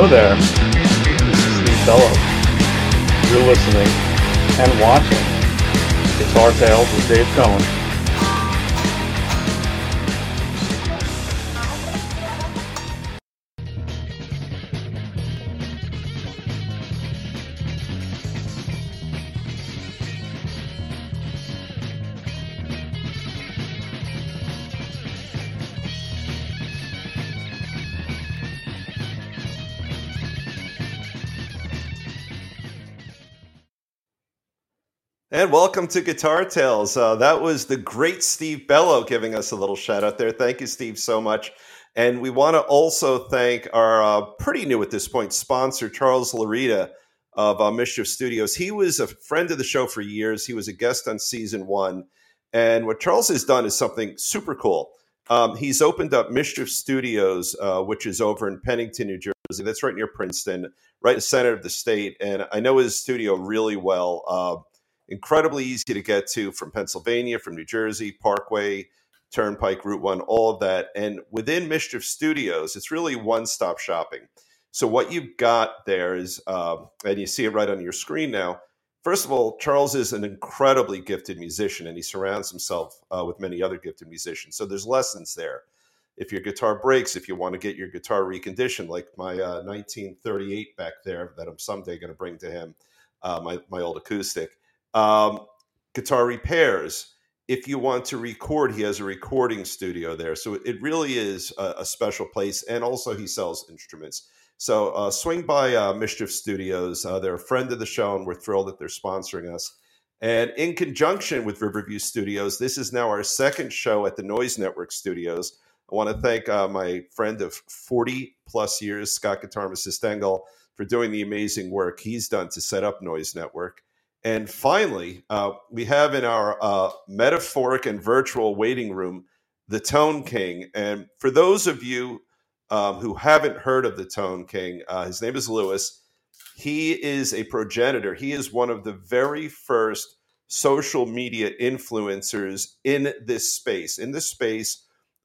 Hello there. This is Steve Fellow. You're listening and watching Guitar Tales with Dave Cohen. And welcome to Guitar Tales. Uh, that was the great Steve Bello giving us a little shout out there. Thank you, Steve, so much. And we want to also thank our uh, pretty new at this point sponsor, Charles Larita of uh, Mischief Studios. He was a friend of the show for years. He was a guest on season one. And what Charles has done is something super cool. Um, he's opened up Mischief Studios, uh, which is over in Pennington, New Jersey. That's right near Princeton, right in the center of the state. And I know his studio really well. Uh, incredibly easy to get to from Pennsylvania, from New Jersey, Parkway, Turnpike, Route 1, all of that. And within Mischief Studios, it's really one stop shopping. So, what you've got there is, uh, and you see it right on your screen now. First of all, Charles is an incredibly gifted musician and he surrounds himself uh, with many other gifted musicians. So, there's lessons there. If your guitar breaks, if you want to get your guitar reconditioned, like my uh, 1938 back there that I'm someday going to bring to him, uh, my, my old acoustic, um, guitar repairs. If you want to record, he has a recording studio there. So it really is a, a special place. And also, he sells instruments. So uh, swing by uh, Mischief Studios. Uh, they're a friend of the show, and we're thrilled that they're sponsoring us. And in conjunction with Riverview Studios, this is now our second show at the Noise Network Studios. I want to thank uh, my friend of 40 plus years, Scott Guitarist Stengel, for doing the amazing work he's done to set up Noise Network. And finally, uh, we have in our uh, metaphoric and virtual waiting room the Tone King. And for those of you um, who haven't heard of the Tone King, uh, his name is Lewis. He is a progenitor. He is one of the very first social media influencers in this space, in the space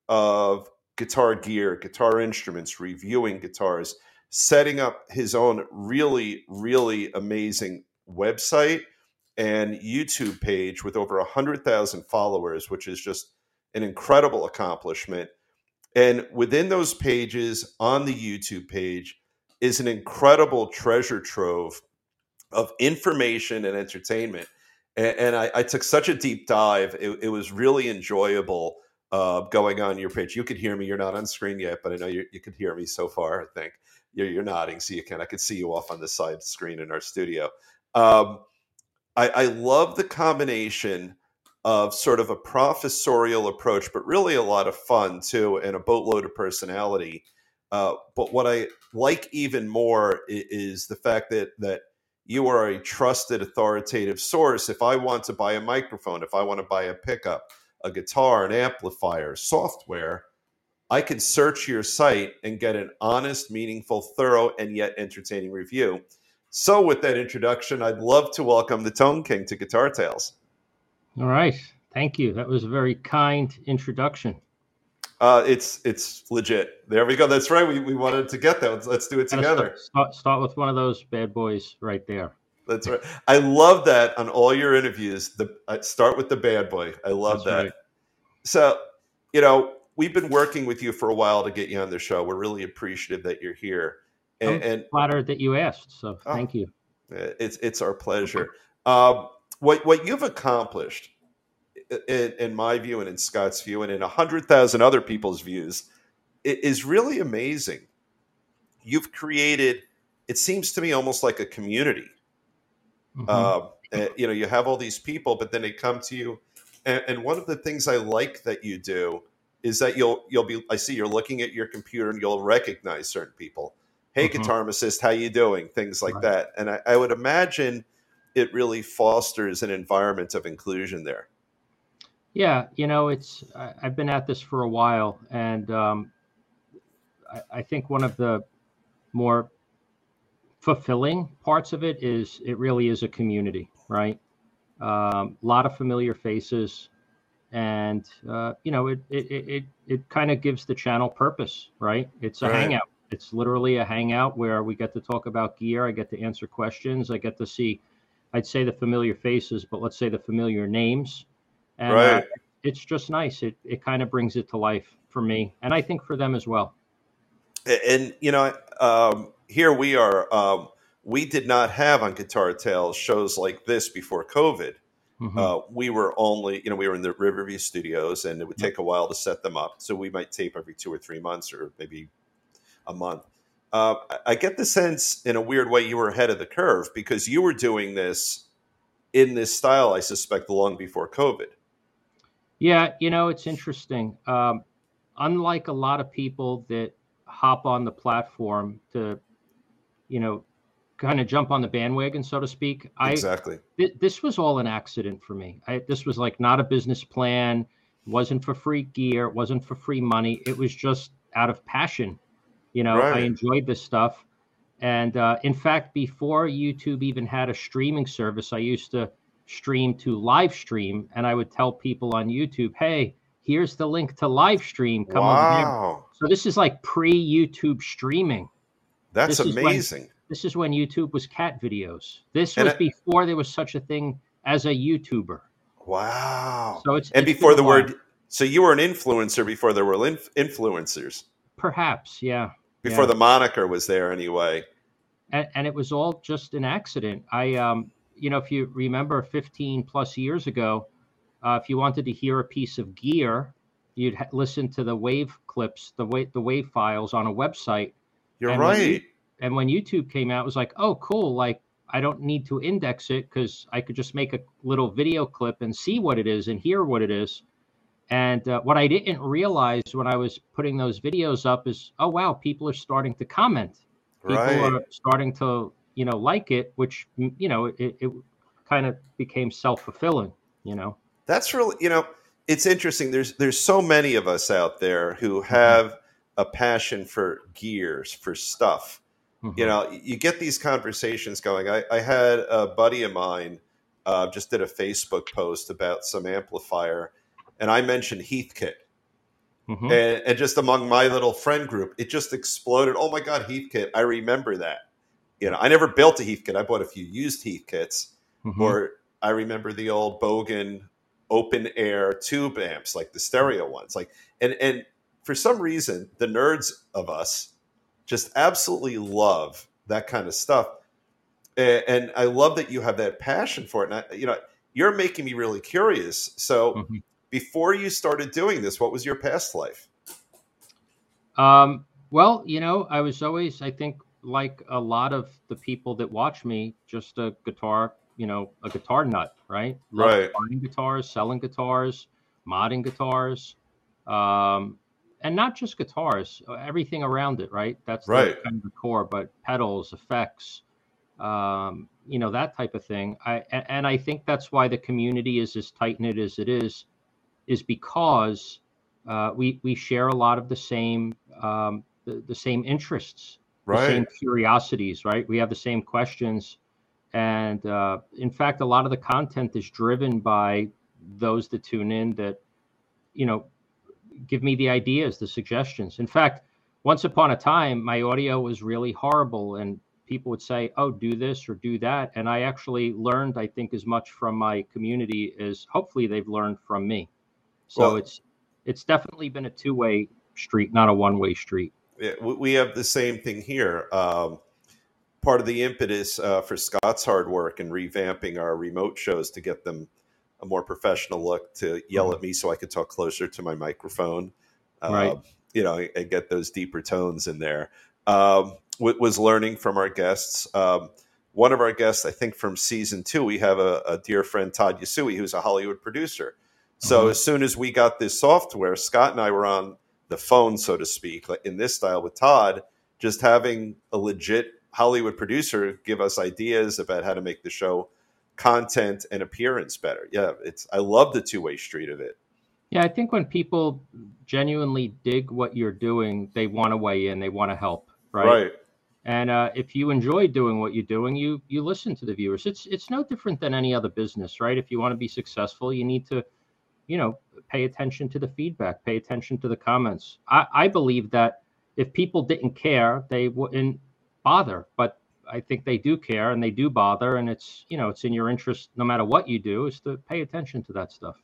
of guitar gear, guitar instruments, reviewing guitars, setting up his own really, really amazing website and YouTube page with over 100,000 followers, which is just an incredible accomplishment. And within those pages on the YouTube page is an incredible treasure trove of information and entertainment. And, and I, I, took such a deep dive. It, it was really enjoyable uh, going on your page. You could hear me. You're not on screen yet, but I know you, could hear me so far. I think you're, you're nodding, so you can. I could see you off on the side screen in our studio. Um, I, I love the combination of sort of a professorial approach, but really a lot of fun too, and a boatload of personality. Uh, but what I like even more is, is, the fact that that you are a trusted, authoritative source. If I want to buy a microphone, if I want to buy a pickup, a guitar, an amplifier, software, I can search your site and get an honest, meaningful, thorough, and yet entertaining review. So, with that introduction, I'd love to welcome the Tone King to Guitar Tales. All right, thank you. That was a very kind introduction. Uh, it's it's legit. There we go. That's right. We, we wanted to get that. Let's, let's do it together. Start, start with one of those bad boys right there. That's right. I love that on all your interviews. The uh, start with the bad boy. I love That's that. Right. So, you know, we've been working with you for a while to get you on the show. We're really appreciative that you're here. And, and flattered that you asked. So oh, thank you. It's it's our pleasure. Um, what what you've accomplished, in, in, my view, and in Scott's view, and in a hundred thousand other people's views, is really amazing. You've created. It seems to me almost like a community. Mm-hmm. Uh, you know, you have all these people, but then they come to you, and, and one of the things I like that you do is that you'll you'll be. I see you're looking at your computer and you'll recognize certain people hey mm-hmm. guitar how you doing things like right. that and I, I, would imagine it really fosters an environment of inclusion there yeah you know it's I, have been at this for a while and um, I, I, think one of the more fulfilling parts of it is it really is a community right a um, lot of familiar faces and uh, you know it it it, it kind of gives the channel purpose right it's a right. hangout it's literally a hangout where we get to talk about gear. I get to answer questions. I get to see, I'd say the familiar faces, but let's say the familiar names. And uh, Right. it's just nice. It it kind of brings it to life for me, and I think for them as well. And you know, um, here we are. Um, we did not have on Guitar Tales shows like this before COVID. Mhm. Uh, we were only, you know, we were in the Riverview studios, and it would take a while to set them up. So we might tape every two or three months, or maybe a month. Uh, I- get the sense, in a weird way, you were ahead of the curve because you were doing this in this style. I suspect long before COVID. Yeah, you know, it's interesting. Um, unlike a lot of people that hop on the platform to, you know, kind of jump on the bandwagon, so to speak, I exactly. th- this was all an accident for me. I, this was like not a business plan. It wasn't for free gear. It wasn't for free money. It was just out of passion. You know, I enjoyed this stuff. And uh, in fact, before YouTube even had a streaming service, I used to stream to live stream, and I would tell people on YouTube, "Hey, here's the link to live stream. Come over here." So this is like pre-YouTube streaming. that's this is when- amazing. This is when YouTube was cat videos. This And was I- before there was such a thing as a YouTuber. Wow. So it's and it's before the word, so you were an influencer before there were inf- influencers. perhaps, yeah, Before Yeah. the moniker was there, anyway. and, and it was all just an accident. I, um, you know, if you remember, 15 plus years ago, uh, if you wanted to hear a piece of gear, you'd ha- listen to the wave clips, the wave the wave files on a website. You're And when right. And when YouTube came out, it was like, oh, cool. Like, I don't need to index it because I could just make a little video clip and see what it is and hear what it is. And uh, what I didn't realize when I was putting those videos up is, oh, wow, people are starting to comment. People right. are starting to, you know, like it, which, you know, it, it kind of became self fulfilling, you know? That's really, you know, it's interesting. There's there's so many of us out there who Mm-hmm. have a passion for gears, for stuff. Mhm. You know, you get these conversations going. I, I had a buddy of mine uh, just did a Facebook post about some amplifier, and I mentioned Heathkit. Mhm. and, and just among my little friend group, it just exploded. Oh my God, Heathkit! I remember that. You know, I never built a Heathkit. I bought a few used Heathkits, Mhm. or I remember the old Bogen open air tube amps, like the stereo ones. Like, and and for some reason, the nerds of us just absolutely love that kind of stuff. And, and I love that you have that passion for it. And I, you know, you're making me really curious. So Mhm. Before you started doing this, what was your past life? Um, well, you know, I was always, I think, like a lot of the people that watch me, just a guitar, you know, a guitar nut, right? Right. Buying guitars, selling guitars, modding guitars, um, and not just guitars, everything around it, right? That's the, Right. kind of the core, but pedals, effects, um, you know, that type of thing. I a- and I think that's why the community is as tight knit as it is, is because uh, we we share a lot of the same um, the, the same interests, the same curiosities, right? We have the same questions, and uh, in fact, a lot of the content is driven by those that tune in that you know give me the ideas, the suggestions. In fact, once upon a time, my audio was really horrible, and people would say, "Oh, do this or do that," and I actually learned, I think, as much from my community as hopefully they've learned from me. So Well- it's it's definitely been a two way street, not a one way street. Yeah, we- have the same thing here. Um, part of the impetus uh, for Scott's hard work and revamping our remote shows to get them a more professional look, to yell at me so I could talk closer to my microphone, uh, Right. you know, and get those deeper tones in there. Um, was learning from our guests. Um, one of our guests, I think from season two, we have a, a dear friend Todd Yasui, who's a Hollywood producer. So Mhm. as soon as we got this software, Scott and I were on the phone, so to speak, like in this style with Todd, just having a legit Hollywood producer give us ideas about how to make the show content and appearance better. Yeah, it's I love the two way street of it. Yeah, I think when people genuinely dig what you're doing, they want to weigh in, they want to help, right? Right. And uh, if you enjoy doing what you're doing, you you listen to the viewers. It's it's no different than any other business, right? If you want to be successful, you need to, you know, pay attention to the feedback, pay attention to the comments. I, I believe that if people didn't care, they wouldn't bother. But I think they do care and they do bother, and it's you know it's in your interest no matter what you do is to pay attention to that stuff.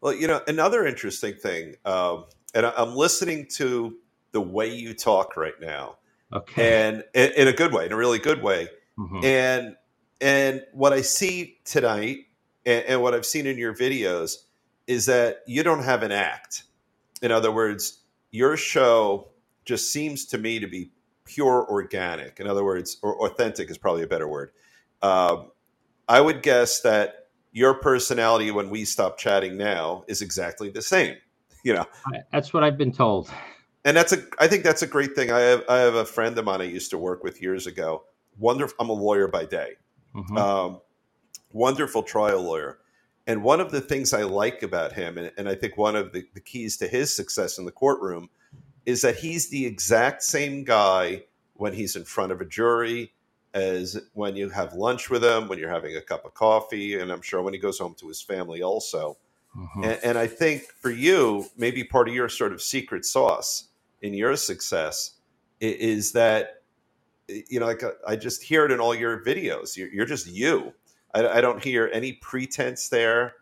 Well, you know another interesting thing, um, and I'm listening to the way you talk right now, okay, and in, a good way, in a really good way, mm-hmm. and and what I see tonight, and, and what I've seen in your videos, is that you don't have an act. In other words, your show just seems to me to be pure organic. In other words, or authentic is probably a better word. Uh, I would guess that your personality when we stop chatting now is exactly the same. You know, that's what I've been told. And that's a, I think that's a great thing. I have, I have a friend of mine I used to work with years ago. Wonderful. I'm a lawyer by day. Mm-hmm. Um, wonderful trial lawyer. And one of the things I like about him, and, and I think one of the, the keys to his success in the courtroom, is that he's the exact same guy when he's in front of a jury as when you have lunch with him, when you're having a cup of coffee, and I'm sure when he goes home to his family also. Mm-hmm. And, and, I think for you, maybe part of your sort of secret sauce in your success is that, you know, like I just hear it in all your videos. You're, you're just you. I, I, don't hear any pretense there.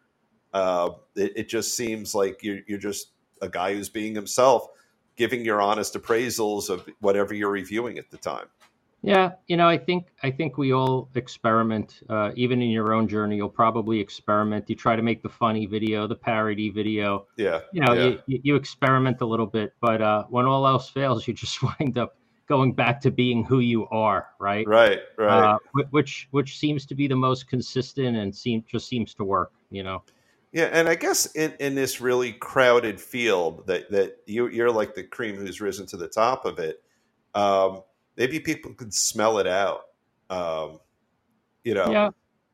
Uh, it, it, just seems like you're, you're just a guy who's being himself giving your honest appraisals of whatever you're reviewing at the time. Yeah, you know, I think I think we all experiment. Uh, even in your own journey, you'll probably experiment. You try to make the funny video, the parody video. Yeah, you know, yeah. You, you experiment a little bit, but uh, when all else fails, you just wind up going back to being who you are, right? Right, right. Uh, which which seems to be the most consistent and seem just seems to work. You know. Yeah, and I guess in, in this really crowded field that that you you're like the cream who's risen to the top of it. Um, maybe people could smell it out. Um, you know. Yeah,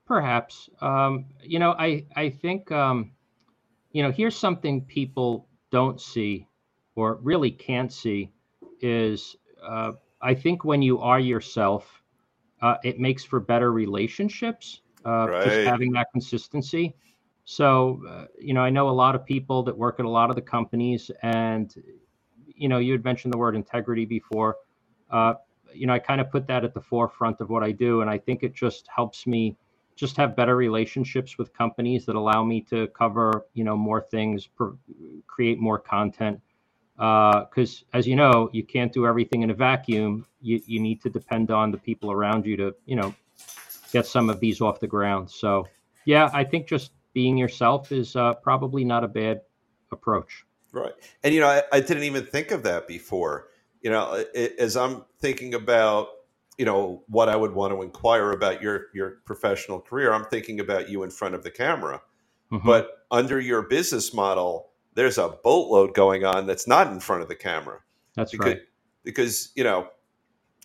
perhaps. Um, you know, I I think um, you know here's something people don't see or really can't see is uh, I think when you are yourself, uh, it makes for better relationships. Uh, right. Just having that consistency. So, uh, you know, I know a lot of people that work at a lot of the companies, and you know, you had mentioned the word integrity before. Uh, you know, I kind of put that at the forefront of what I do, and I think it just helps me just have better relationships with companies that allow me to cover, you know, more things, create more content. Because, uh, as you know, you can't do everything in a vacuum. You you need to depend on the people around you to, you know, get some of these off the ground. So, yeah, I think just being yourself is uh, probably not a bad approach. Right. And, you know, I, I, didn't even think of that before. You know, it, as I'm thinking about, you know, what I would want to inquire about your, your professional career, I'm thinking about you in front of the camera. Mm-hmm. But under your business model, there's a boatload going on that's not in front of the camera. That's because, right. Because, you know,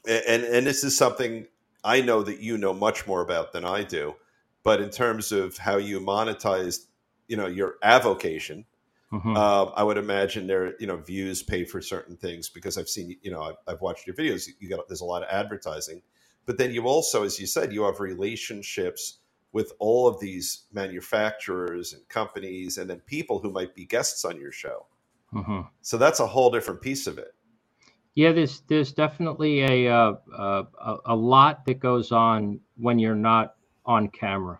and, and this is something I know that you know much more about than I do but in terms of how you monetize, you know, your avocation, mm-hmm. uh, I would imagine there, you know, views pay for certain things because I've seen, you know, I've, I've watched your videos. You got there's a lot of advertising, but then you also, as you said, you have relationships with all of these manufacturers and companies, and then people who might be guests on your show. Mm-hmm. So that's a whole different piece of it. Yeah, there's there's definitely a, uh, uh, a a lot that goes on when you're not on camera.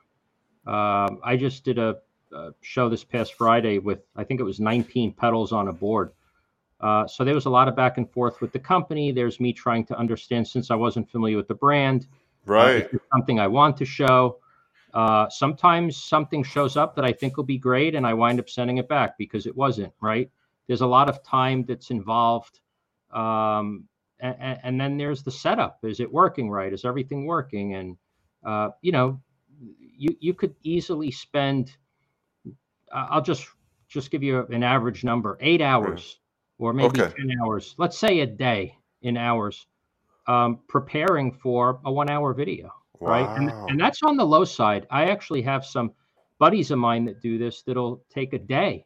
Um, I just did a, a, show this past Friday with I think it was 19 pedals on a board. Uh, so there was a lot of back and forth with the company. There's me trying to understand since I wasn't familiar with the brand. Uh, right. Uh, something I want to show. Uh, sometimes something shows up that I think will be great, and I wind up sending it back because it wasn't right. There's a lot of time that's involved. Um, and, and, then there's the setup. Is it working right? Is everything working? And uh, you know, you you could easily spend. I'll just just give you an average number: eight hours, or maybe okay. ten hours. Let's say a day in hours, um, preparing for a one-hour video, wow. right? And, and that's on the low side. I actually have some buddies of mine that do this. That'll take a day,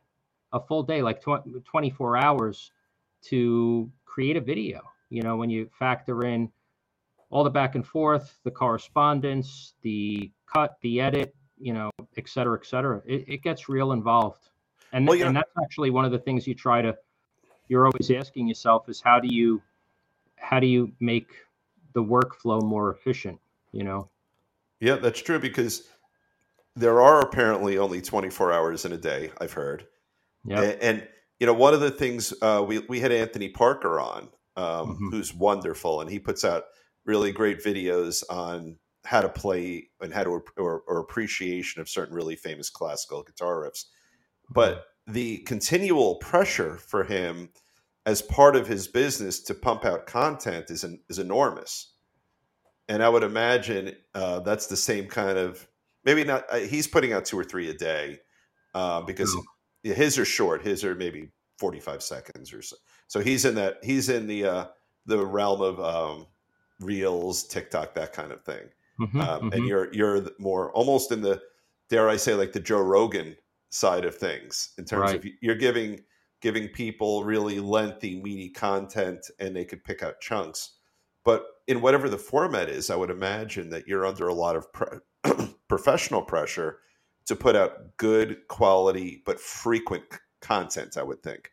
a full day, like tw- 24 hours, to create a video. You know, when you factor in all the back and forth, the correspondence, the cut, the edit, you know, et cetera, et cetera. It, it gets real involved. And, well, and that's actually one of the things you try to, you're always asking yourself is how do you how do you make the workflow more efficient? You know. Yeah, that's true because there are apparently only 24 hours in a day. I've heard. Yeah. And, and, you know, one of the things uh, we we had Anthony Parker on, um, Mhm. who's wonderful, and he puts out really great videos on how to play and how to or, or appreciation of certain really famous classical guitar riffs. But the continual pressure for him as part of his business to pump out content is an, is enormous. And I would imagine uh, that's the same kind of maybe not. Uh, he's putting out two or three a day uh, because True. yeah, his are short. His are maybe forty five seconds or so. So he's in that. He's in the uh, the realm of um, reels, TikTok, that kind of thing. Mhm, Um, mhm. And you're you're more almost in the dare I say like the Joe Rogan side of things in terms of you're giving giving people really lengthy, meaty content, and they could pick out chunks. But in whatever the format is, I would imagine that you're under a lot of pre- professional pressure to put out good quality but frequent content. I would think.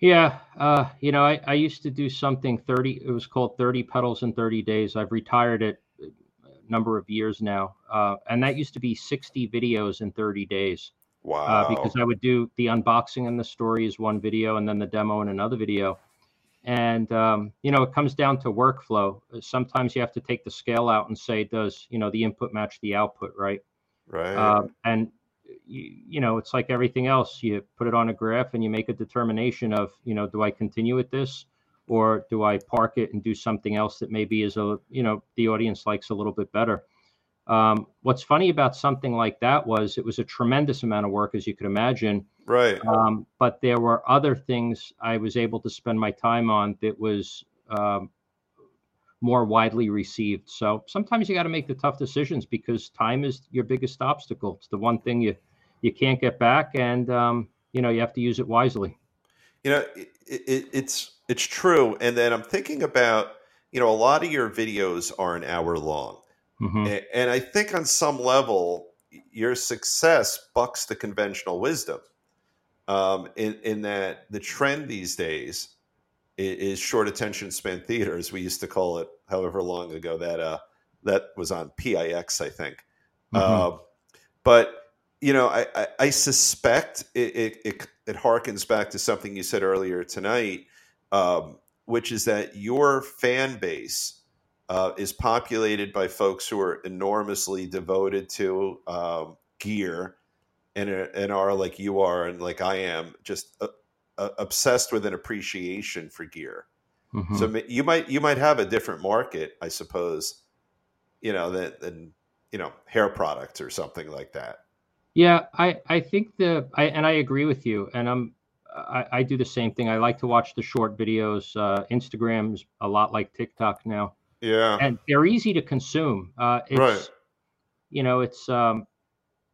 Yeah, uh, you know, I, I used to do something 30, it was called 30 pedals in 30 days. I've retired it a number of years now. Uh, and that used to be 60 videos in 30 days Wow. uh, because I would do the unboxing and the story is one video and then the demo in another video. And, um, you know, it comes down to workflow. Sometimes you have to take the scale out and say, does, you know, the input match the output, right? right. Um, and you, you know, it's like everything else. You put it on a graph and you make a determination of, you know, do I continue with this or do I park it and do something else that maybe is a, you know, the audience likes a little bit better. Um, what's funny about something like that was it was a tremendous amount of work, as you could imagine. right. Um, but there were other things I was able to spend my time on that was um, more widely received. So sometimes you got to make the tough decisions because time is your biggest obstacle. It's the one thing you you can't get back, and um, you know you have to use it wisely. you know it, it, it's it's true and then i'm thinking about you know a lot of your videos are an hour long Mhm. A- and i think on some level your success bucks the conventional wisdom um, in, in that the trend these days is short attention span theater as we used to call it however long ago that uh, that was on pix i think Mhm. um, but you know, I, I, I suspect it, it, it, it harkens back to something you said earlier tonight, um, which is that your fan base uh, is populated by folks who are enormously devoted to um, gear and, are- and are like you are and like I am, just uh, uh, obsessed with an appreciation for gear. Mhm. So you might you might have a different market, I suppose, you know, than, than you know hair products or something like that. Yeah, I I think the I and I agree with you, and I'm I, I do the same thing. I like to watch the short videos. Uh, Instagram's a lot like TikTok now. Yeah, and they're easy to consume. Uh, it's, Right. You know, it's um,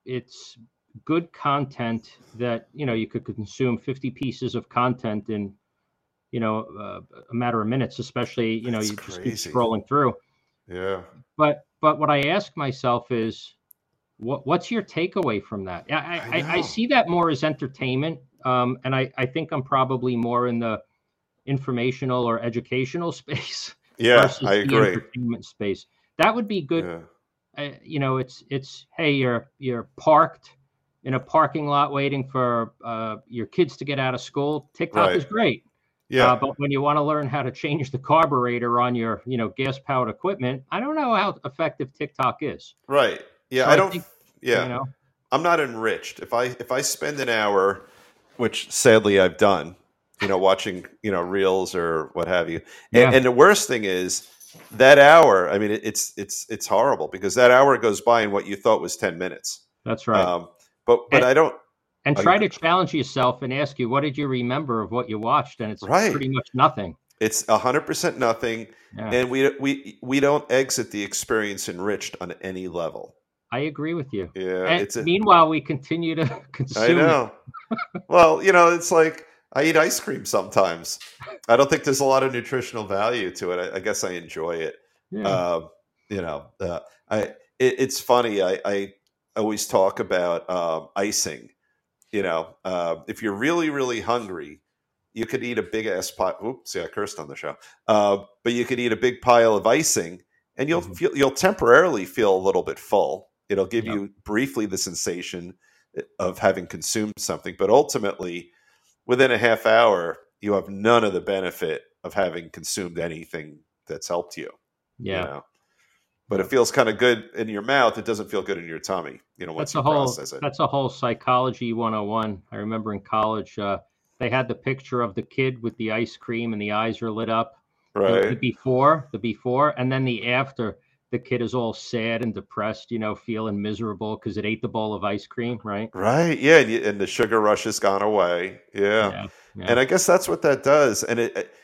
it's good content that you know you could consume 50 pieces of content in you know uh, a matter of minutes, especially you know That's you just keep scrolling through. yeah, But but what I ask myself is, what what's your takeaway from that? I I, I I, I see that more as entertainment, um, and I I think I'm probably more in the informational or educational space yeah. I agree. entertainment space. That would be good. Yeah, Uh, you know, it's it's hey, you're you're parked in a parking lot waiting for uh, your kids to get out of school. TikTok is great, yeah, uh, but when you want to learn how to change the carburetor on your you know gas powered equipment, I don't know how effective TikTok is. right. Yeah, So I I don't. think, yeah, You know, I'm not enriched. If I if I spend an hour, which sadly I've done, you know, watching you know reels or what have you, Yeah. and, and the worst thing is that hour. I mean, it's it's it's horrible because that hour goes by in what you thought was ten minutes. that's right. Um, but but And- I don't. and I- try to challenge yourself and ask you, what did you remember of what you watched? And it's Right. pretty much nothing. It's hundred percent nothing, Yeah, and we we we don't exit the experience enriched on any level. I agree with you. Yeah, a, meanwhile, we continue to consume. I know. well, you know, it's like I eat ice cream sometimes. I don't think there's a lot of nutritional value to it. I, I guess I enjoy it. Yeah. Um, you know, uh, I it, it's funny. I, I always talk about um, icing. You know, uh, if you're really really hungry, you could eat a big ass pile. Oops, see, I cursed on the show. Uh, but you could eat a big pile of icing, and you'll Mhm. feel you'll temporarily feel a little bit full. It'll give you briefly the sensation eh, of having consumed something, but ultimately, within a half hour, you have none of the benefit of having consumed anything that's helped you. you Yeah. know? But it feels kind of good in your mouth. It doesn't feel good in your tummy. You know, once that's you a whole it. that's a whole psychology 101 i remember in college uh, they had the picture of the kid with the ice cream and the eyes are lit up the, the before the before and then the after the kid is all sad and depressed you know feeling miserable because it ate the bowl of ice cream right Right. Yeah. And, the sugar rush has gone away. Yeah. yeah, yeah. And I guess that's what that does. And it,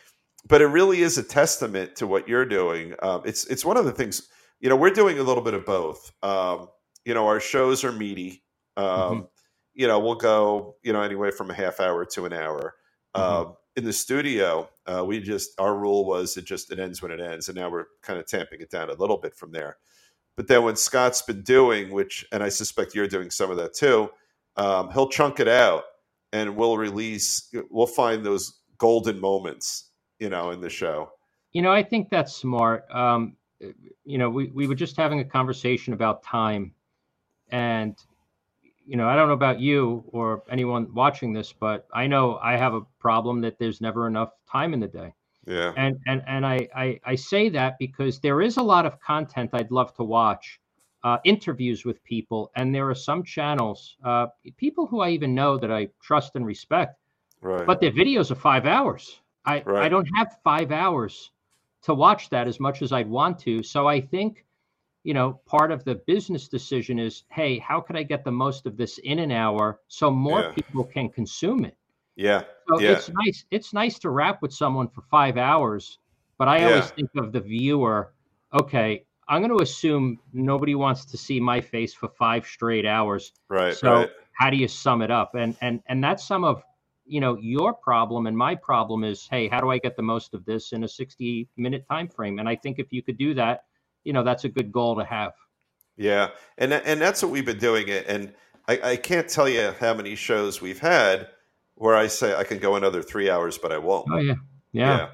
but it really is a testament to what you're doing. Um, it's it's one of the things. You know, we're doing a little bit of both. Um, you know, our shows are meaty. Um, Mhm. You know, we'll go. You know, anywhere from a half hour to an hour. Mhm. In the studio, uh, we just our rule was it just it ends when it ends, and now we're kind of tamping it down a little bit from there. But then when Scott's been doing, which and I suspect you're doing some of that too, um, he'll chunk it out and we'll release. We'll find those golden moments, you know, in the show. You know, I think that's smart. Um, you know, we, we were just having a conversation about time. And, you know, I don't know about you or anyone watching this, but I know I have a problem that there's never enough time in the day. Yeah, And and and I I, I say that because there is a lot of content I'd love to watch, uh, interviews with people, and there are some channels, uh, people who I even know that I trust and respect, right. but their videos are five hours. I I don't have five hours to watch that as much as I'd want to. So I think, you know, part of the business decision is, hey, how can I get the most of this in an hour so more Yeah. people can consume it? yeah, So Yeah. it's nice. It's nice to rap with someone for five hours, but I always think of the viewer. Okay, I'm going to assume nobody wants to see my face for five straight hours. right, So right. how do you sum it up? And and and that's some of you know your problem and my problem is, hey, how do I get the most of this in a 60 minute time frame? And I think if you could do that, you know, that's a good goal to have. Yeah, and and that's what we've been doing. It, and I, I can't tell you how many shows we've had where I say I can go another three hours, but I won't. Oh yeah, yeah,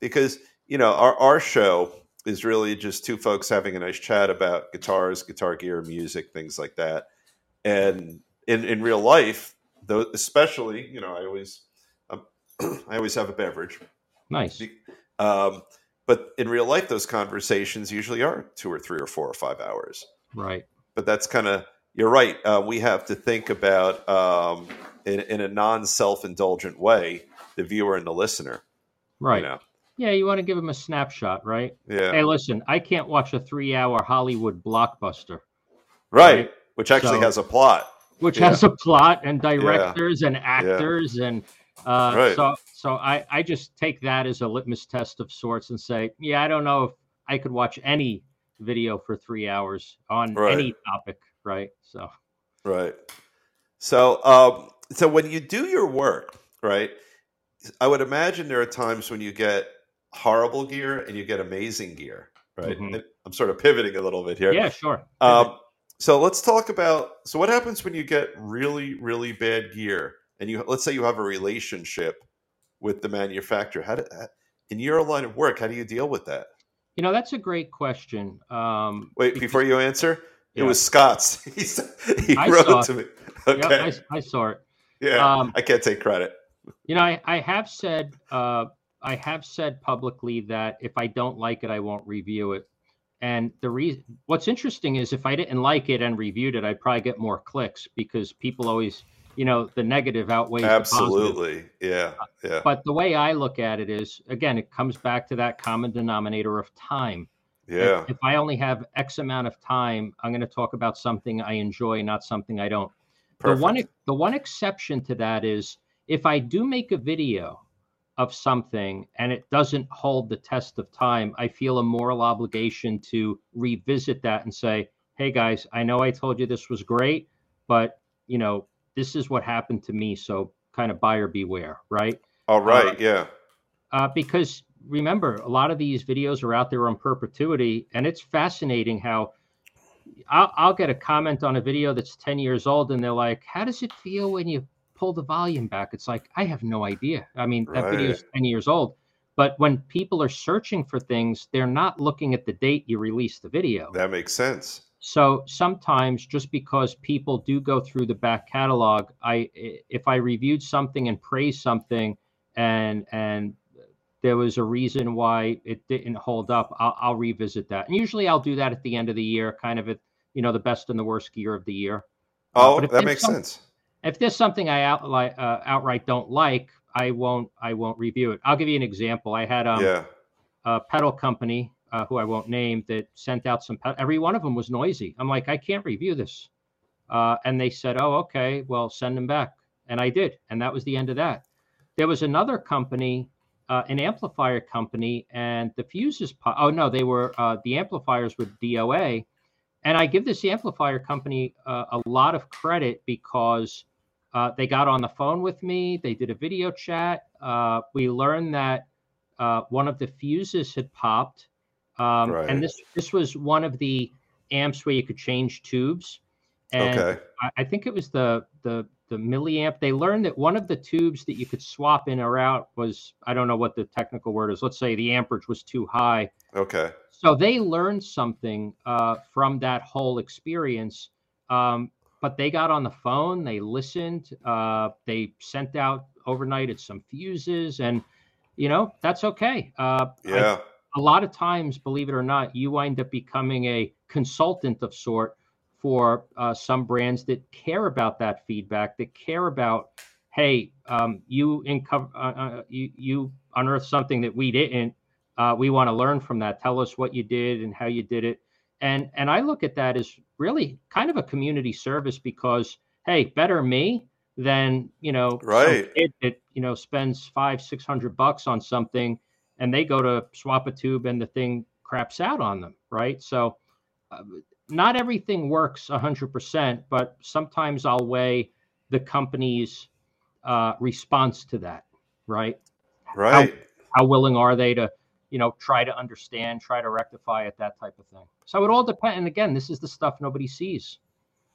because you know our our show is really just two folks having a nice chat about guitars, guitar gear, music, things like that. And in in real life, though, especially you know, I always um, I always have a beverage. nice. Um, but in real life, those conversations usually are two or three or four or five hours. Right. But that's kind of you're right. Uh, we have to think about um, in, in a non self indulgent way the viewer and the listener. Right. You know? Yeah, you want to give them a snapshot, right? Yeah. Hey, listen, I can't watch a three-hour Hollywood blockbuster, right. right. Which actually So- has a plot. which Yeah. has a plot and directors and actors, and uh, Right. so so I I just take that as a litmus test of sorts and say, yeah, I don't know if I could watch any video for three hours on Right. any topic, right? So Right. So, um, so when you do your work, right, I would imagine there are times when you get horrible gear and you get amazing gear, right? Mhm. I'm sort of pivoting a little bit here. yeah, sure. Um, so let's talk about. So what happens when you get really, really bad gear, and you let's say you have a relationship with the manufacturer? How do, in your line of work, how do you deal with that? you know, that's a great question. Um, Wait, before you answer, it was Scott's. he he I wrote to me. yeah, Okay. I, I saw it. yeah, um, I can't take credit. You know, I, I have said uh, I have said publicly that if I don't like it, I won't review it. And the reason, what's interesting is if I didn't like it and reviewed it, I'd probably get more clicks because people always, you know, the negative outweighs the positive. Absolutely. Yeah. Yeah. But the way I look at it is, again, it comes back to that common denominator of time. Yeah. If, I only have X amount of time, I'm going to talk about something I enjoy, not something I don't. The one the one exception to that is if I do make a video of something and it doesn't hold the test of time, I feel a moral obligation to revisit that and say, "Hey guys, I know I told you this was great, but you know, this is what happened to me, so kind of buyer beware, right?" All right. yeah. uh, because remember a lot of these videos are out there on perpetuity and it's fascinating how I'll, I'll get a comment on a video that's 10 years old and they're like how does it feel when you pull the volume back. It's like, I have no idea. I mean, that Right. video is 10 years old. But when people are searching for things, they're not looking at the date you released the video. That makes sense. So sometimes just because people do go through the back catalog, I if I reviewed something and praised something and and there was a reason why it didn't hold up, I'll, I'll revisit that. And usually I'll do that at the end of the year, kind of at you know the best and the worst gear of the year. Uh, Oh, if that makes some- sense. If there's something I out, like, uh, outright don't like, I won't I won't review it. I'll give you an example. I had um, yeah. a pedal company uh, who I won't name that sent out some. Every one of them was noisy. I'm like, I can't review this, uh, and they said, "Oh, okay, well, send them back," and I did, and that was the end of that. There was another company, uh, an amplifier company, and the fuses. Po- oh no, they were uh, the amplifiers with DOA, and I give this amplifier company uh, a lot of credit because. Uh, they got on the phone with me. They did a video chat. Uh, we learned that uh, one of the fuses had popped, um, Right. and this this was one of the amps where you could change tubes. And Okay. I, I think it was the the the milliamp. They learned that one of the tubes that you could swap in or out was I don't know what the technical word is. Let's say the amperage was too high. Okay. So they learned something uh, from that whole experience. Um, but they got on the phone, they listened, uh, they sent out overnighted some fuses, and you know that's okay. Uh, I- Yeah. A lot of times, believe it or not, you wind up becoming a consultant of sort for uh, some brands that care about that feedback, that care about, hey, um, you inco- uh, uh, you you unearthed something that we didn't. Uh, we want to learn from that. Tell us what you did and how you did it. And and I look at that as really kind of a community service because hey, better me than you know Right. that you know spends five six hundred bucks on something and they go to swap a tube and the thing craps out on them, right? So, uh, not everything works 100%, but sometimes I'll weigh the company's uh, response to that, right? Right. How willing are they to, you know, try to understand, try to rectify it, that type of thing. So it all depends. And again, this is the stuff nobody sees.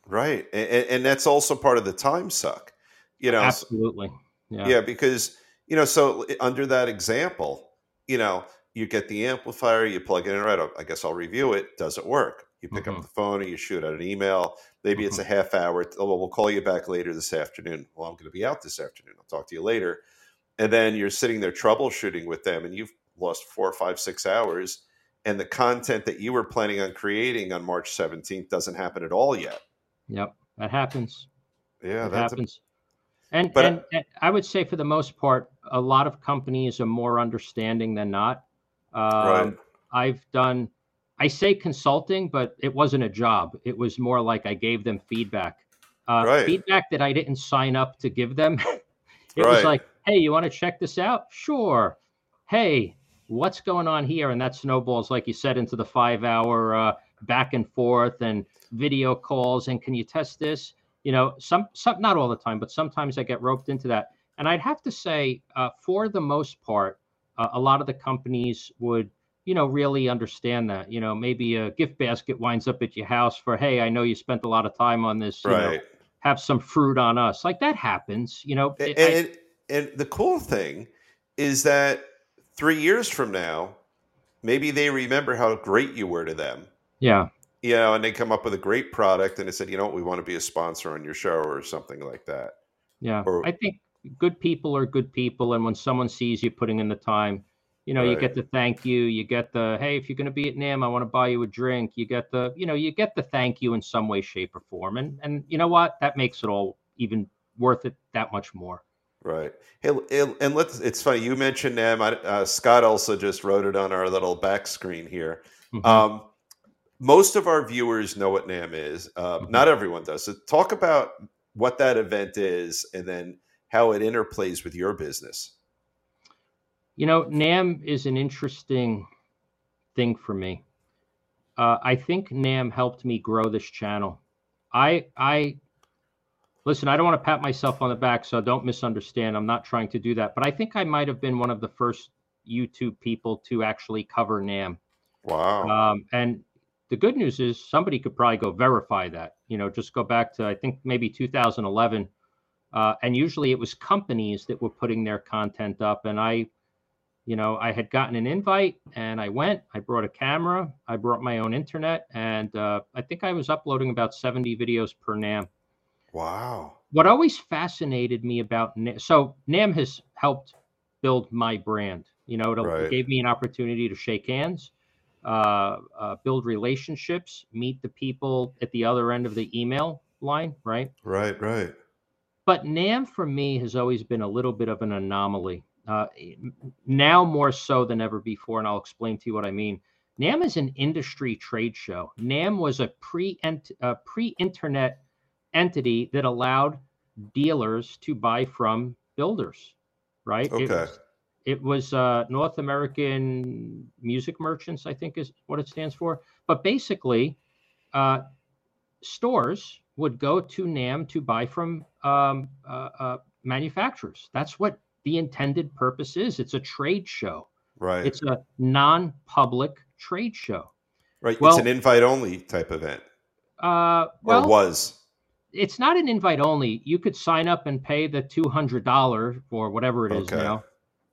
Right. And, and, and that's also part of the time suck. You know, Absolutely. Yeah. yeah, because, you know, so under that example, you know, you get the amplifier, you plug it in, right? I guess I'll review it. Does it work? You pick up Mhm. the phone or you shoot out an email. Maybe it's a half hour. Oh, well, we'll call you back later this afternoon. Well, I'm going to be out this afternoon. I'll talk to you later. And then you're sitting there troubleshooting with them and you've lost four, five, six hours. And the content that you were planning on creating on March 17th doesn't happen at all yet. Yep. That happens. Yeah, that happens. And, but- and and I would say for the most part, a lot of companies are more understanding than not. Um, right. I've done, I say consulting, but it wasn't a job. It was more like I gave them feedback, uh, Right. feedback that I didn't sign up to give them. it was like, hey, you want to check this out? Sure. Hey, what's going on here? And that snowballs, like you said, into the five hour uh, back and forth and video calls. And can you test this? You know, some, some, not all the time, but sometimes I get roped into that. And I'd have to say, uh, for the most part, uh, a lot of the companies would you know really understand that you know maybe a gift basket winds up at your house for hey i know you spent a lot of time on this you know, Right. have some fruit on us like that happens you know And, I- and, and the cool thing is that three years from now, maybe they remember how great you were to them. yeah You know, and they come up with a great product and they said, you know what, we want to be a sponsor on your show or something like that. yeah Or- i think good people are good people and when someone sees you putting in the time you know you get the thank you you get the hey if you're going to be at NAMM i want to buy you a drink you get the you know you get the thank you in some way shape or form and and you know what that makes it all even worth it that much more Right. Hey, and let's, it's funny, you mentioned them. I, uh, Scott also just wrote it on our little back screen here. Mhm. Um, most of our viewers know what NAMM is. Uh, Mhm. Not everyone does. So talk about what that event is and then how it interplays with your business. You know, NAMM is an interesting thing for me. Uh, I think NAMM helped me grow this channel. I I listen. I don't want to pat myself on the back, so don't misunderstand. I'm not trying to do that, but I think I might have been one of the first YouTube people to actually cover NAMM. Wow. Um, and the good news is somebody could probably go verify that. You know, just go back to I think maybe 2011 uh, and usually it was companies that were putting their content up. And I, you know, I had gotten an invite, and I went. I brought a camera. I brought my own internet, and uh, I think I was uploading about seventy videos per NAMM. Wow. What always fascinated me about NAMM, so NAMM has helped build my brand. You know, it, Right. it gave me an opportunity to shake hands, uh, uh, build relationships, meet the people at the other end of the email line, right? Right, right. But NAMM for me has always been a little bit of an anomaly. Uh, now more so than ever before, and I'll explain to you what I mean. NAMM is an industry trade show. NAMM was a pre uh, pre-internet entity that allowed dealers to buy from builders, right? It Okay. was, it was uh, North American Music Merchants, I think is what it stands for. But basically, uh, stores would go to NAMM to buy from um, uh, uh, manufacturers. That's what the intended purpose is. It's a trade show. Right. It's a non-public trade show. right. well- it's an invite only type event. Uh, Or was. it's not an invite only. You could sign up and pay the two hundred dollar or whatever it is Okay. now,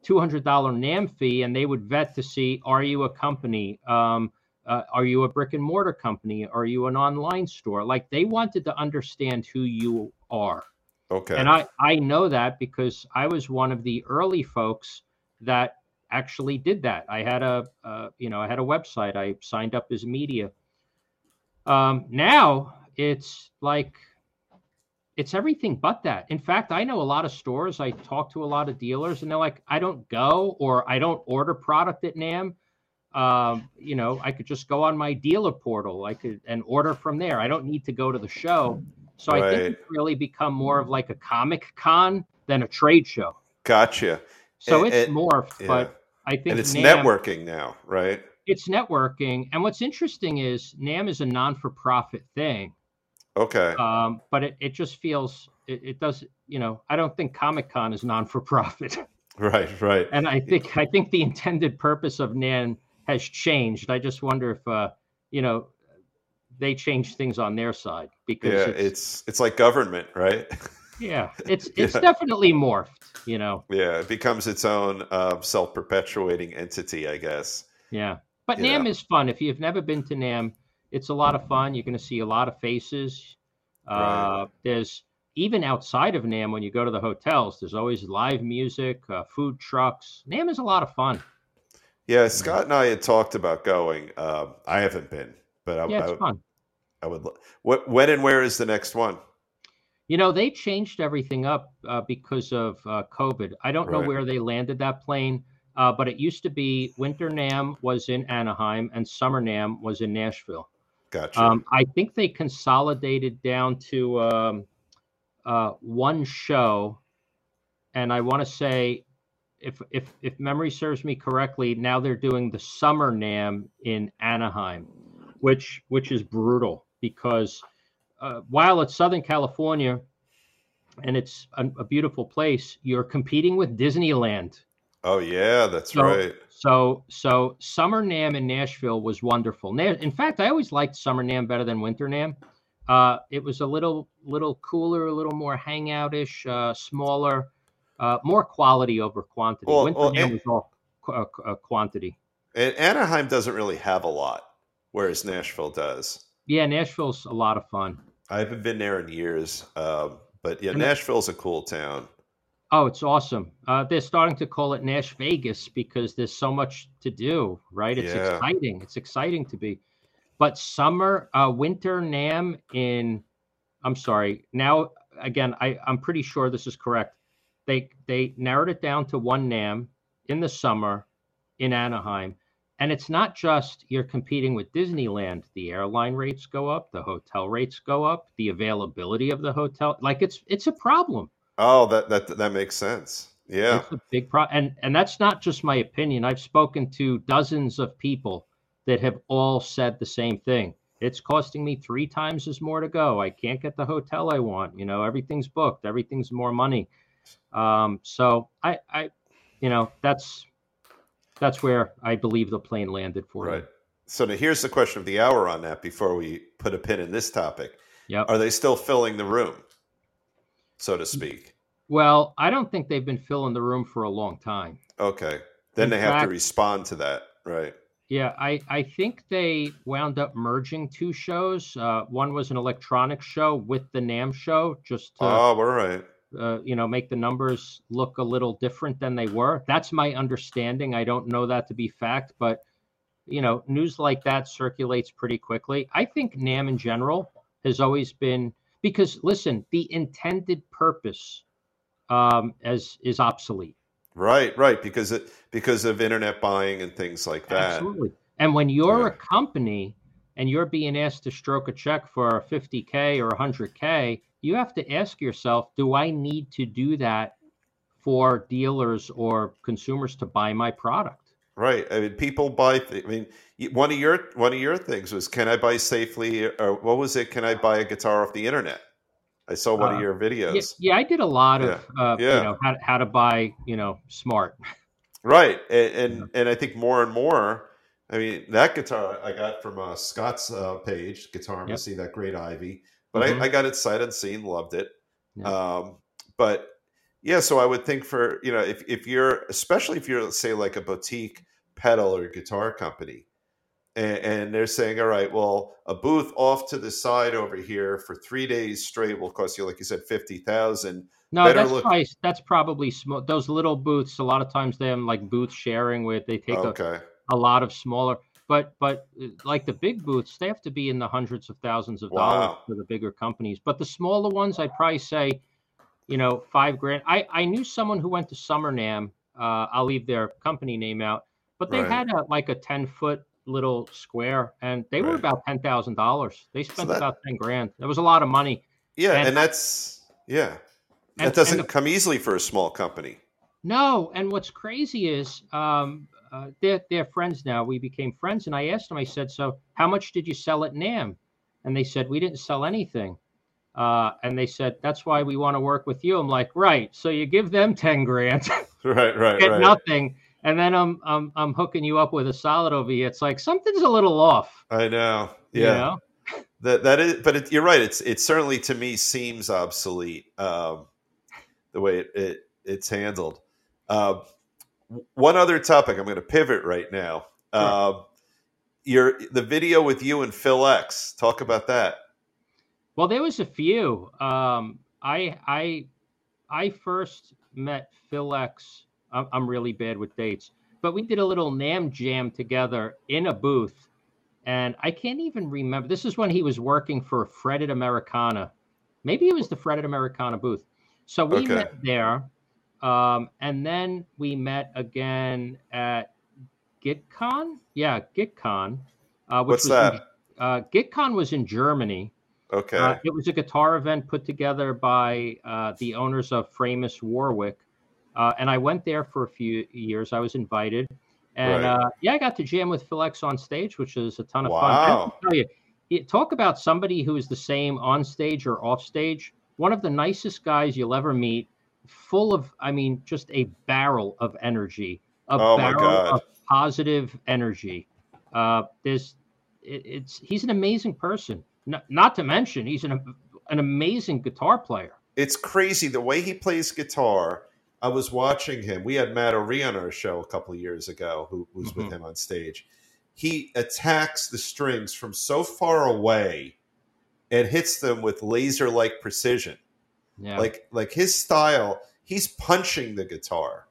two hundred dollar NAMM fee, and they would vet to see are you a company, um, uh, are you a brick and mortar company, are you an online store? Like they wanted to understand who you are, Okay. and I I know that because I was one of the early folks that actually did that. I had a uh, you know I had a website. I signed up as media. Um, now it's like it's everything but that. In fact, I know a lot of stores. I talk to a lot of dealers, and they're like, I don't go or I don't order product at NAMM. Um, you know, I could just go on my dealer portal. I could and order from there. I don't need to go to the show. So I think it's really become more of like a comic con than a trade show. gotcha. So And- it's and- morphed, Yeah. but I think and it's NAMM, networking now, right? It's networking, and what's interesting is NAMM is a non-for-profit thing, Okay. um, but it, it just feels it, it does. You know, I don't think Comic Con is non-for-profit, right, right. and I think I think the intended purpose of NAMM has changed. I just wonder if uh, you know they change things on their side because Yeah, it's, it's it's like government, right? yeah, it's it's Yeah. definitely morphed. You know, yeah, it becomes its own uh, self-perpetuating entity, I guess. Yeah. But You NAMM know. is fun. If you've never been to NAMM, it's a lot of fun. You're going to see a lot of faces. Uh, There's even outside of NAMM, when you go to the hotels, there's always live music, uh, food trucks. NAMM is a lot of fun. Yeah, Scott and I had talked about going. Um, I haven't been, but I, Yeah, I, it's fun. I would. What, when and where is the next one? You know, they changed everything up uh, because of uh, COVID. I don't know where they landed that plane, uh, but it used to be Winter NAMM was in Anaheim and Summer NAMM was in Nashville. Gotcha. Um, I think they consolidated down to um, uh, one show, and I want to say, if if if memory serves me correctly, now they're doing the summer NAMM in Anaheim, which which is brutal because uh, while it's Southern California and it's a, a beautiful place, you're competing with Disneyland. Oh yeah, that's so- right. So so Summer NAMM in Nashville was wonderful. In fact, I always liked Summer NAMM better than Winter NAMM. Uh, it was a little little cooler, a little more hangoutish, uh, smaller, uh, more quality over quantity. Well- Winter well, NAMM and- was all qu- uh, uh, quantity. And Anaheim doesn't really have a lot, whereas Nashville does. Yeah, Nashville's a lot of fun. I haven't been there in years, um, but yeah, Nashville's a cool town. Oh, it's awesome. Uh, they're starting to call it Nash Vegas because there's so much to do, right? It's Yeah. exciting. It's exciting to be. But summer, uh, winter NAMM in, I'm sorry. Now, again, I, I'm pretty sure this is correct. They they narrowed it down to one NAMM in the summer in Anaheim. And it's not just you're competing with Disneyland. The airline rates go up, the hotel rates go up, the availability of the hotel. Like it's it's a problem. Oh, that that that makes sense. Yeah, It's a big problem, and and that's not just my opinion. I've spoken to dozens of people that have all said the same thing. It's costing me three times as more to go. I can't get the hotel I want. You know, everything's booked. Everything's more money. Um, so I, I, you know, that's that's where I believe the plane landed for right. me. So now here's the question of the hour on that. Before we put a pin in this topic, yeah, are they still filling the room? So to speak. Well, I don't think they've been filling the room for a long time. Okay. Then In they have to respond to that, right? Yeah, I, I think they wound up merging two shows. Uh, one was an electronics show with the NAMM show, just to oh, all right. uh, you know make the numbers look a little different than they were. That's my understanding. I don't know that to be fact, but you know news like that circulates pretty quickly. I think NAMM in general has always been because listen, the intended purpose um, as is obsolete. Right, right, because it because of internet buying and things like that. Absolutely. And when you're Yeah. a company and you're being asked to stroke a check for 50K or 100K, you have to ask yourself, do I need to do that for dealers or consumers to buy my product? Right. I mean, people buy. Th- I mean, one of your one of your things was, can I buy safely, or what was it? Can I buy a guitar off the internet? I saw one Uh, of your videos. yeah, I did a lot of, uh, Yeah. you know, how, how to buy, you know, smart. Right, and and, and I think more and more. I mean, that guitar I got from uh, Scott's uh, page, Guitar Yep. see that great Ivy. But Mhm. I, I got it sight unseen, loved it. Yeah. Um, but yeah, so I would think for you know if if you're especially if you're say like a boutique pedal or guitar company, and, and they're saying, all right, well, a booth off to the side over here for three days straight will cost you, like you said, fifty thousand. No, Better that's look- probably, that's probably small. Those little booths, a lot of times they have like booth sharing with. they take a, Okay, a lot of smaller but but uh, like the big booths they have to be in the hundreds of thousands of dollars for the bigger companies but the smaller ones i'd probably say you know five grand i i knew someone who went to summer NAMM uh, i'll leave their company name out but they Right. had a like a 10 foot little square and they were about ten thousand dollars they spent that- about 10 grand that was a lot of money yeah, And- and, that's yeah, and- that doesn't the- come easily for a small company. No, and what's crazy is um, uh, they're they're friends now. We became friends, and I asked them. I said, "So, how much did you sell at NAMM?" And they said, "We didn't sell anything." Uh, and they said, "That's why we want to work with you." I'm like, "Right." So you give them ten grand, Right, right, get right. nothing, and then I'm I'm I'm hooking you up with a solid over here. It's like something's a little off. I know. you Yeah. know? That that is, but it, you're right. It's it certainly to me seems obsolete um, the way it, it it's handled. Uh, one other topic. I'm going to pivot right now. Uh, your the video with you and Phil X. Talk about that. Well, there was a few. Um, I I I first met Phil X. I'm, I'm really bad with dates, but we did a little NAMM Jam together in a booth, and I can't even remember. This is when he was working for Fretted Americana. Maybe it was the Fretted Americana booth. So we Okay. met there, um, and then we met again at GitCon. Yeah, GitCon. Uh, which What's was in- that? uh, GitCon was in Germany. Okay. Uh, it was a guitar event put together by uh, the owners of Framus Warwick, uh, and I went there for a few years. I was invited, and Right. uh, yeah, I got to jam with Phil X on stage, which was a ton of fun. I Wow. tell you, you- talk about somebody who is the same on stage or off stage. One of the nicest guys you'll ever meet, full of, I mean, just a barrel of energy, a Oh, barrel of positive energy. Uh, there's, it, it's he's an amazing person. Not, not to mention, he's an an amazing guitar player. it's crazy the way he plays guitar. I was watching him. We had Matt O'Ree on our show a couple of years ago, who was with Mhm. him on stage. He attacks the strings from so far away and hits them with laser-like precision. Yeah, Like like his style, he's punching the guitar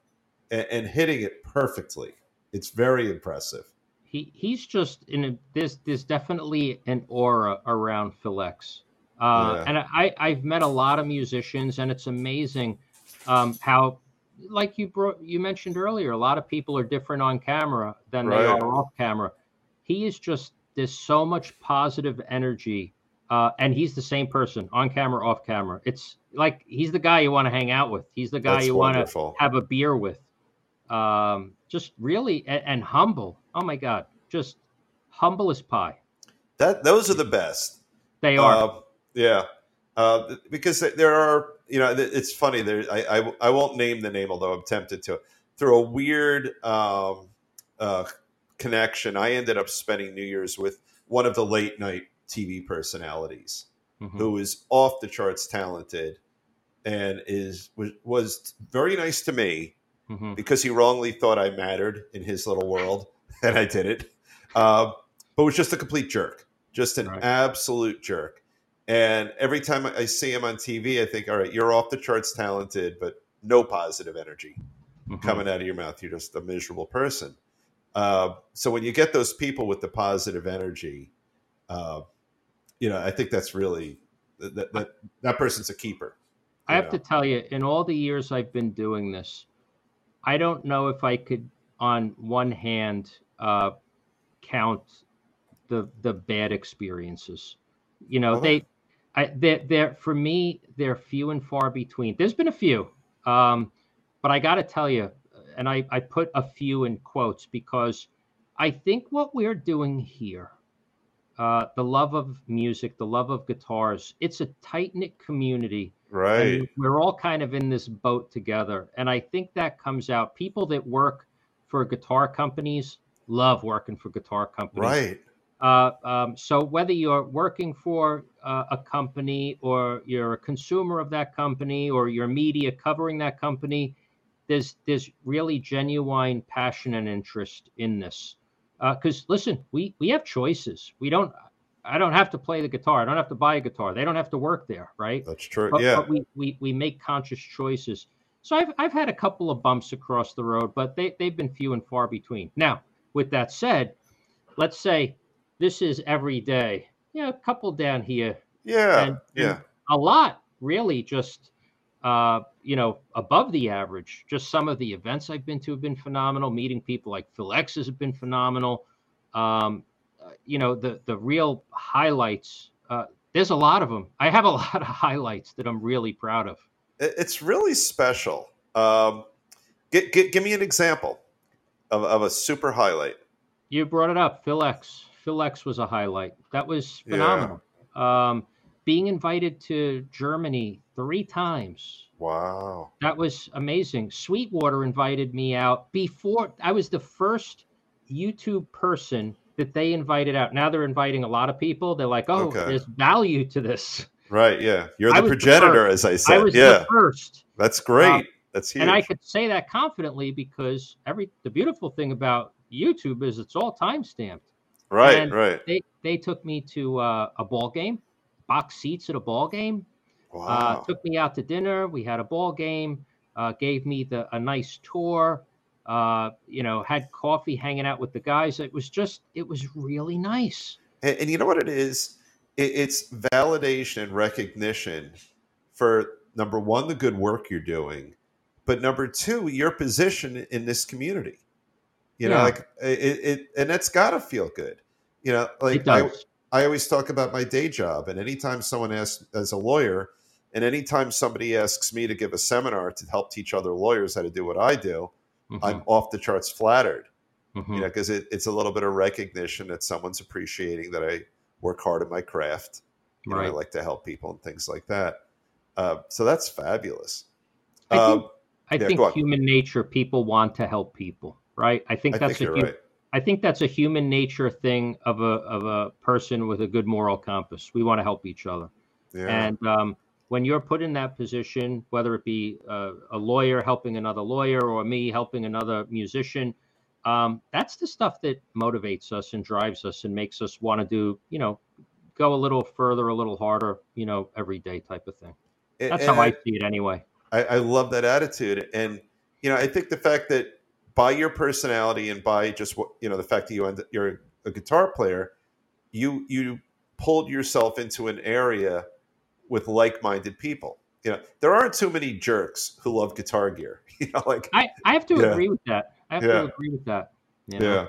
and, and hitting it perfectly. It's very impressive. He he's just in a there's there's definitely an aura around Phil X. Uh, Yeah. and I I've met a lot of musicians, and it's amazing um, how, like you bro- you mentioned earlier, a lot of people are different on camera than they are off camera. He is just there's so much positive energy, uh, and he's the same person on camera, off camera. It's like he's the guy you want to hang out with. He's the guy That's you want to have a beer with. Um, just really and, and humble. Oh my God, just humble as pie. That those are the best. They are. Uh, yeah, uh, because there are you know it's funny. There, I, I I won't name the name, although I'm tempted to. Through a weird um, uh, connection, I ended up spending New Year's with one of the late night TV personalities Mhm. who is off the charts talented, and is was, was very nice to me Mhm. because he wrongly thought I mattered in his little world, and I did it. Uh, but was just a complete jerk, just an Right. absolute jerk. And every time I see him on TV, I think, all right, you're off the charts talented, but no positive energy Mhm. coming out of your mouth. You're just a miserable person. Uh, so when you get those people with the positive energy, uh, you know, I think that's really that that that person's a keeper. I have know. to tell you, in all the years I've been doing this, I don't know if I could, on one hand, uh, count the the bad experiences. You know, Uh-huh. they, I, they're, they're for me, they're few and far between. There's been a few, um, but I got to tell you, and I, I put a few in quotes because I think what we're doing here, uh, the love of music, the love of guitars, it's a tight knit community right, and we're all kind of in this boat together. And I think that comes out. People that work for guitar companies love working for guitar companies. right, Uh, um, so whether you're working for uh, a company or you're a consumer of that company or your media covering that company, there's there's really genuine passion and interest in this. Because listen, we we have choices. We don't. I don't have to play the guitar. I don't have to buy a guitar. They don't have to work there, right? that's true. but, yeah, but we, we we make conscious choices. So I've I've had a couple of bumps across the road, but they they've been few and far between. Now, with that said, let's say this is every day. Yeah, a couple down here, yeah, and- yeah, a lot really just uh, you know above the average. Just some of the events I've been to have been phenomenal. Meeting people like Phil X has been phenomenal. Um, you know the the real highlights. Uh, there's a lot of them. I have a lot of highlights that I'm really proud of. It's really special. Um, gi- give me an example of, of a super highlight. You brought it up, Phil X. Phil X was a highlight. That was Yeah. phenomenal. Um, being invited to Germany three times. Wow, That was amazing. Sweetwater invited me out before I was the first YouTube person that they invited out. Now they're inviting a lot of people. They're like, oh, Okay. there's value to this. right? Yeah, you're the the progenitor, first. as I said. I was yeah, the first. that's great. Uh, that's huge. And I could say that confidently because every the beautiful thing about YouTube is it's all time stamped. right, and right. They they took me to uh, a ball game, box seats at a ball game. Uh, Wow. took me out to dinner. We had a ball game. Uh, gave me the a nice tour. Uh, you know, had coffee, hanging out with the guys. It was just, it was really nice. And, and you know what it is? It, it's validation and recognition for number one, the good work you're doing, but number two, your position in this community. You know, Yeah. like it, it and that's got to feel good. You know, like I. I always talk about my day job, and anytime someone asks, as a lawyer, and anytime somebody asks me to give a seminar to help teach other lawyers how to do what I do, Mhm, I'm off the charts flattered mhm. you know because it, it's a little bit of recognition that someone's appreciating that i work hard at my craft you know, i like to help people and things like that uh, so that's fabulous I think, um, I yeah, think human nature, people want to help people, right? I think i that's think a you're hu- right I think that's a human nature thing of a of a person with a good moral compass. We want to help each other. yeah And um, when you're put in that position, whether it be uh, a lawyer helping another lawyer or me helping another musician, um, that's the stuff that motivates us and drives us and makes us want to do, you know, go a little further, a little harder, you know, every day type of thing. That's and how I see it anyway. I, I love that attitude and you know i think the fact that by your personality and by just what you know the fact that you end, you're a guitar player you you pulled yourself into an area with like-minded people you know there aren't too many jerks who love guitar gear you know like I, I have to Yeah. agree with that. I have Yeah. to agree with that. you know? yeah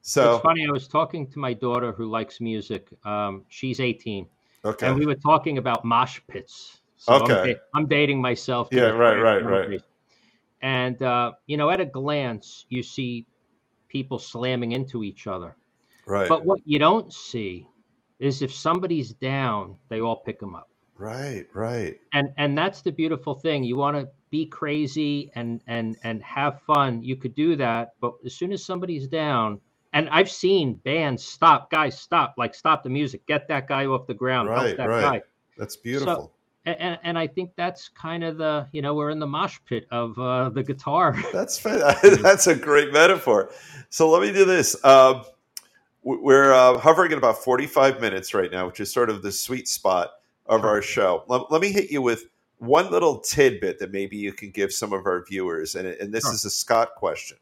so it's funny. I was talking to my daughter who likes music. Um, she's 18. okay and we were talking about mosh pits. So I'm, Okay. da- I'm dating myself. Yeah, right, point right. And uh, you know, at a glance, you see people slamming into each other. right But what you don't see is if somebody's down, they all pick them up. Right, right. And and that's the beautiful thing. You want to be crazy and and and have fun. You could do that, but as soon as somebody's down, and I've seen bands stop, guys, stop, like stop the music, get that guy off the ground, Right, help that right. guy. That's beautiful. and, and I think that's kind of the you know we're in the mosh pit of uh, the guitar. That's that's a great metaphor. So let me do this. Um, we're uh, hovering at about forty five minutes right now, which is sort of the sweet spot of our show. Let, let, me hit you with one little tidbit that maybe you can give some of our viewers, and, and this sure. is a Scott question.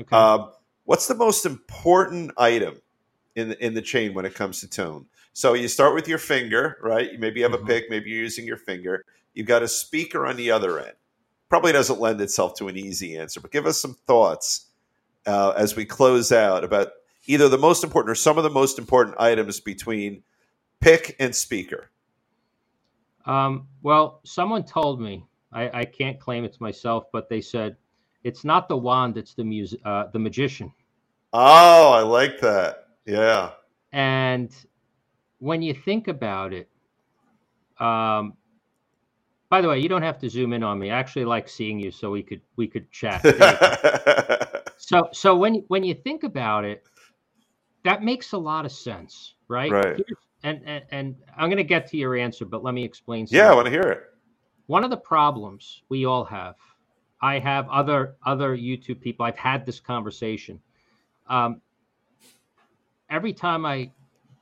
Okay. Um, what's the most important item in the, in the chain when it comes to tone? So you start with your finger, right? You maybe have mm-hmm. a pick, maybe you're using your finger. You've got a speaker on the other end. Probably doesn't lend itself to an easy answer, but give us some thoughts uh, as we close out about either the most important or some of the most important items between pick and speaker. Um, well, someone told me I, I, can't claim it's myself, but they said it's not the wand; it's the music, uh, the magician. Oh, I like that. Yeah. And when you think about it, um, by the way, you don't have to zoom in on me. I actually like seeing you, so we could we could chat. so so when when you think about it, that makes a lot of sense, right? Right. and, and and I'm going to get to your answer, but let me explain. Something. Yeah, I want to hear it. One of the problems we all have, I have other other YouTube people. I've had this conversation. Um, every time I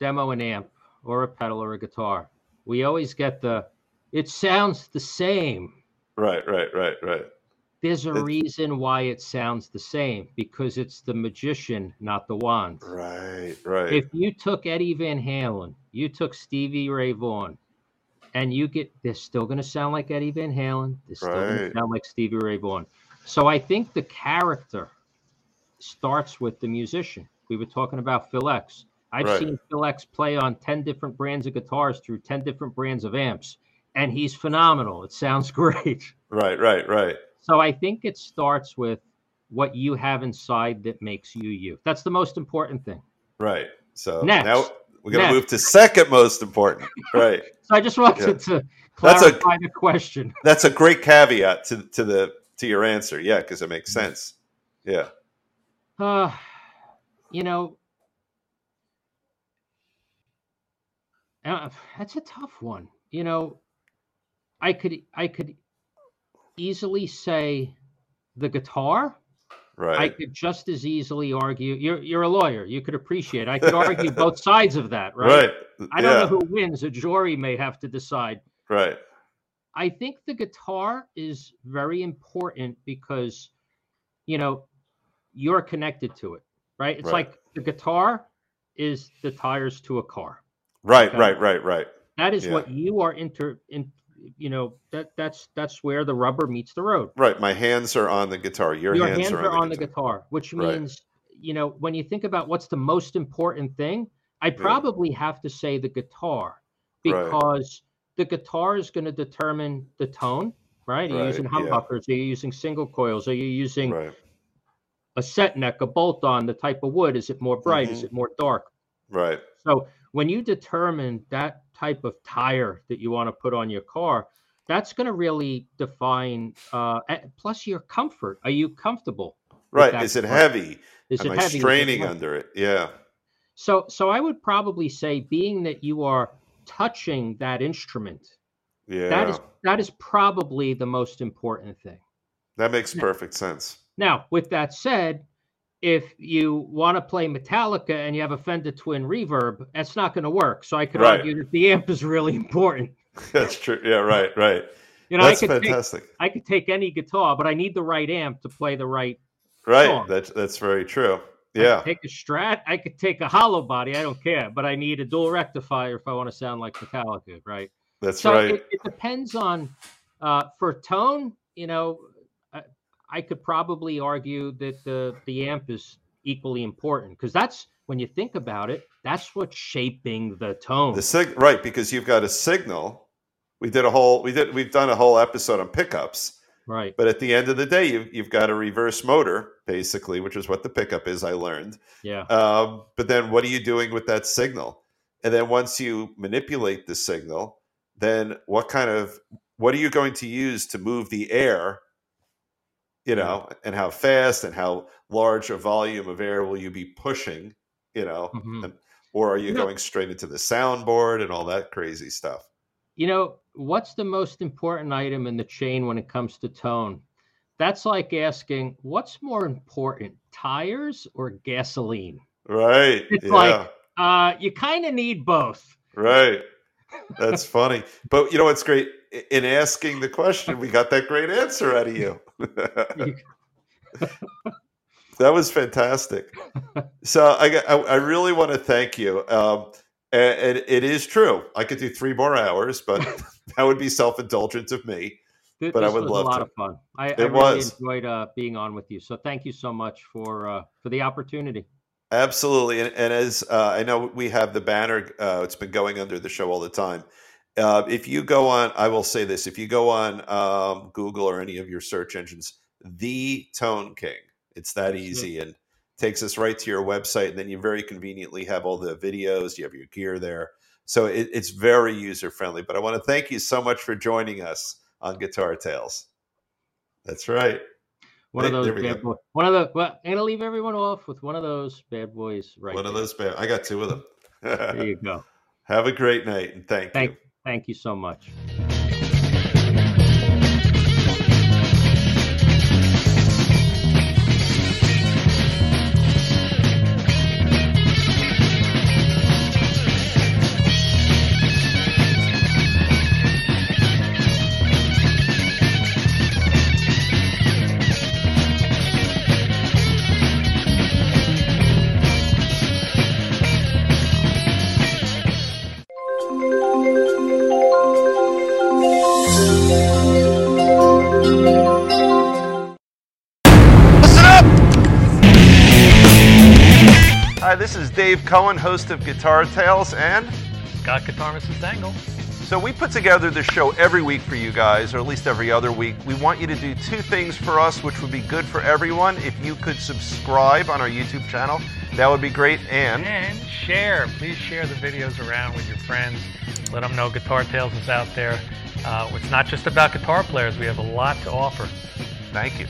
demo an amp, or a pedal or a guitar. We always get the it sounds the same. Right, right, right, right. There's a reason why it sounds the same because it's the magician, not the wand. Right, right. If you took Eddie Van Halen, you took Stevie Ray Vaughan, and you get they're still going to sound like Eddie Van Halen. They're still right. going to sound like Stevie Ray Vaughan. So I think the character starts with the musician. We were talking about Phil X. I've right. seen Phil X play on 10 different brands of guitars through 10 different brands of amps, and he's phenomenal. It sounds great. Right, right, right. So I think it starts with what you have inside that makes you you. That's the most important thing. Right. So Next. now we're going to move to second most important. Right. so I just wanted yeah. to clarify that's a, the question. That's a great caveat to, to the to your answer. Yeah, because it makes sense. Yeah. Uh, you know, Uh, that's a tough one. You know, I could I could easily say the guitar. Right. I could just as easily argue. You're you're a lawyer. You could appreciate. I could argue both sides of that. Right. Right. I don't yeah. know who wins. A jury may have to decide. Right. I think the guitar is very important because, you know, you're connected to it. Right. It's right. like the guitar is the tires to a car. Right, okay? right, right, right. That is yeah. what you are inter in you know that that's that's where the rubber meets the road. Right. My hands are on the guitar. Your, Your hands, hands, are, on, the, the guitar. guitar. which means right. you know when you think about what's the most important thing, I probably yeah. have to say the guitar because right. the guitar is going to determine the tone. Right? Are you using humbuckers? Yeah. Are you using single coils? Are you using a set neck, a bolt on? The type of wood? Is it more bright? Mm-hmm. Is it more dark? Right. So when you determine that type of tire that you want to put on your car, that's going to really define. Uh, plus, your comfort. Are you comfortable? Right. Is it heavy? Is Am it I heavy? straining under it? Yeah. So, so I would probably say, being that you are touching that instrument, yeah, that is that is probably the most important thing. That makes perfect sense. Now, with that said, if you want to play Metallica and you have a Fender Twin Reverb, that's not going to work. So I could right. argue that the amp is really important. that's true. Yeah, right, right. You know, that's I could fantastic. Take, I could take any guitar, but I need the right amp to play the right. Right. Song. That's that's very true. Yeah. take a Strat. I could take a hollow body. I don't care, but I need a dual rectifier if I want to sound like Metallica. Right. That's so right. It, it depends on uh, for tone. You know, I could probably argue that the the amp is equally important because that's when you think about it, that's what's shaping the tone. The sig- right because you've got a signal. We did a whole we did we've done a whole episode on pickups. Right. But at the end of the day, you've, you've got a reverse motor, basically, which is what the pickup is, I learned. Yeah. Um, but then what are you doing with that signal? And then once you manipulate the signal, then what kind of, what are you going to use to move the air you know, and how fast and how large a volume of air will you be pushing, you know, mm-hmm. and, or are you going straight into the soundboard and all that crazy stuff? you know, what's the most important item in the chain when it comes to tone? That's like asking, what's more important, tires or gasoline? Right. It's yeah. like, uh, you kind of need both. Right. That's funny. But you know what's great? In asking the question, we got that great answer out of you. that was fantastic. So I, I, I really want to thank you. Um, and, and it is true. I could do three more hours, but that would be self indulgent of me. But I would was love a lot to. of fun. I, I It really was. enjoyed uh, being on with you. So thank you so much for uh, for the opportunity. Absolutely, and, and as uh, I know, we have the banner. Uh, it's been going under the show all the time. Uh, if you go on, I will say this: if you go on um, Google or any of your search engines, the Tone King, it's that easy, and takes us right to your website. And then you very conveniently have all the videos. You have your gear there, so it, it's very user friendly. But I want to thank you so much for joining us on Guitar Tales. That's right. One of those bad boys. One of the. Well, I'm gonna leave everyone off with one of those bad boys. Right. One of those. bad. I got two of them. There you go. have a great night, and thank, Thank you. Thank you so much. Dave Cohen, host of Guitar Tales, and Scott Guitar Mrs. Dangle. so we put together this show every week for you guys, or at least every other week. We want you to do two things for us, which would be good for everyone. If you could subscribe on our YouTube channel, that would be great. And And share. Please share the videos around with your friends. Let them know Guitar Tales is out there. Uh, it's not just about guitar players. We have a lot to offer. thank you.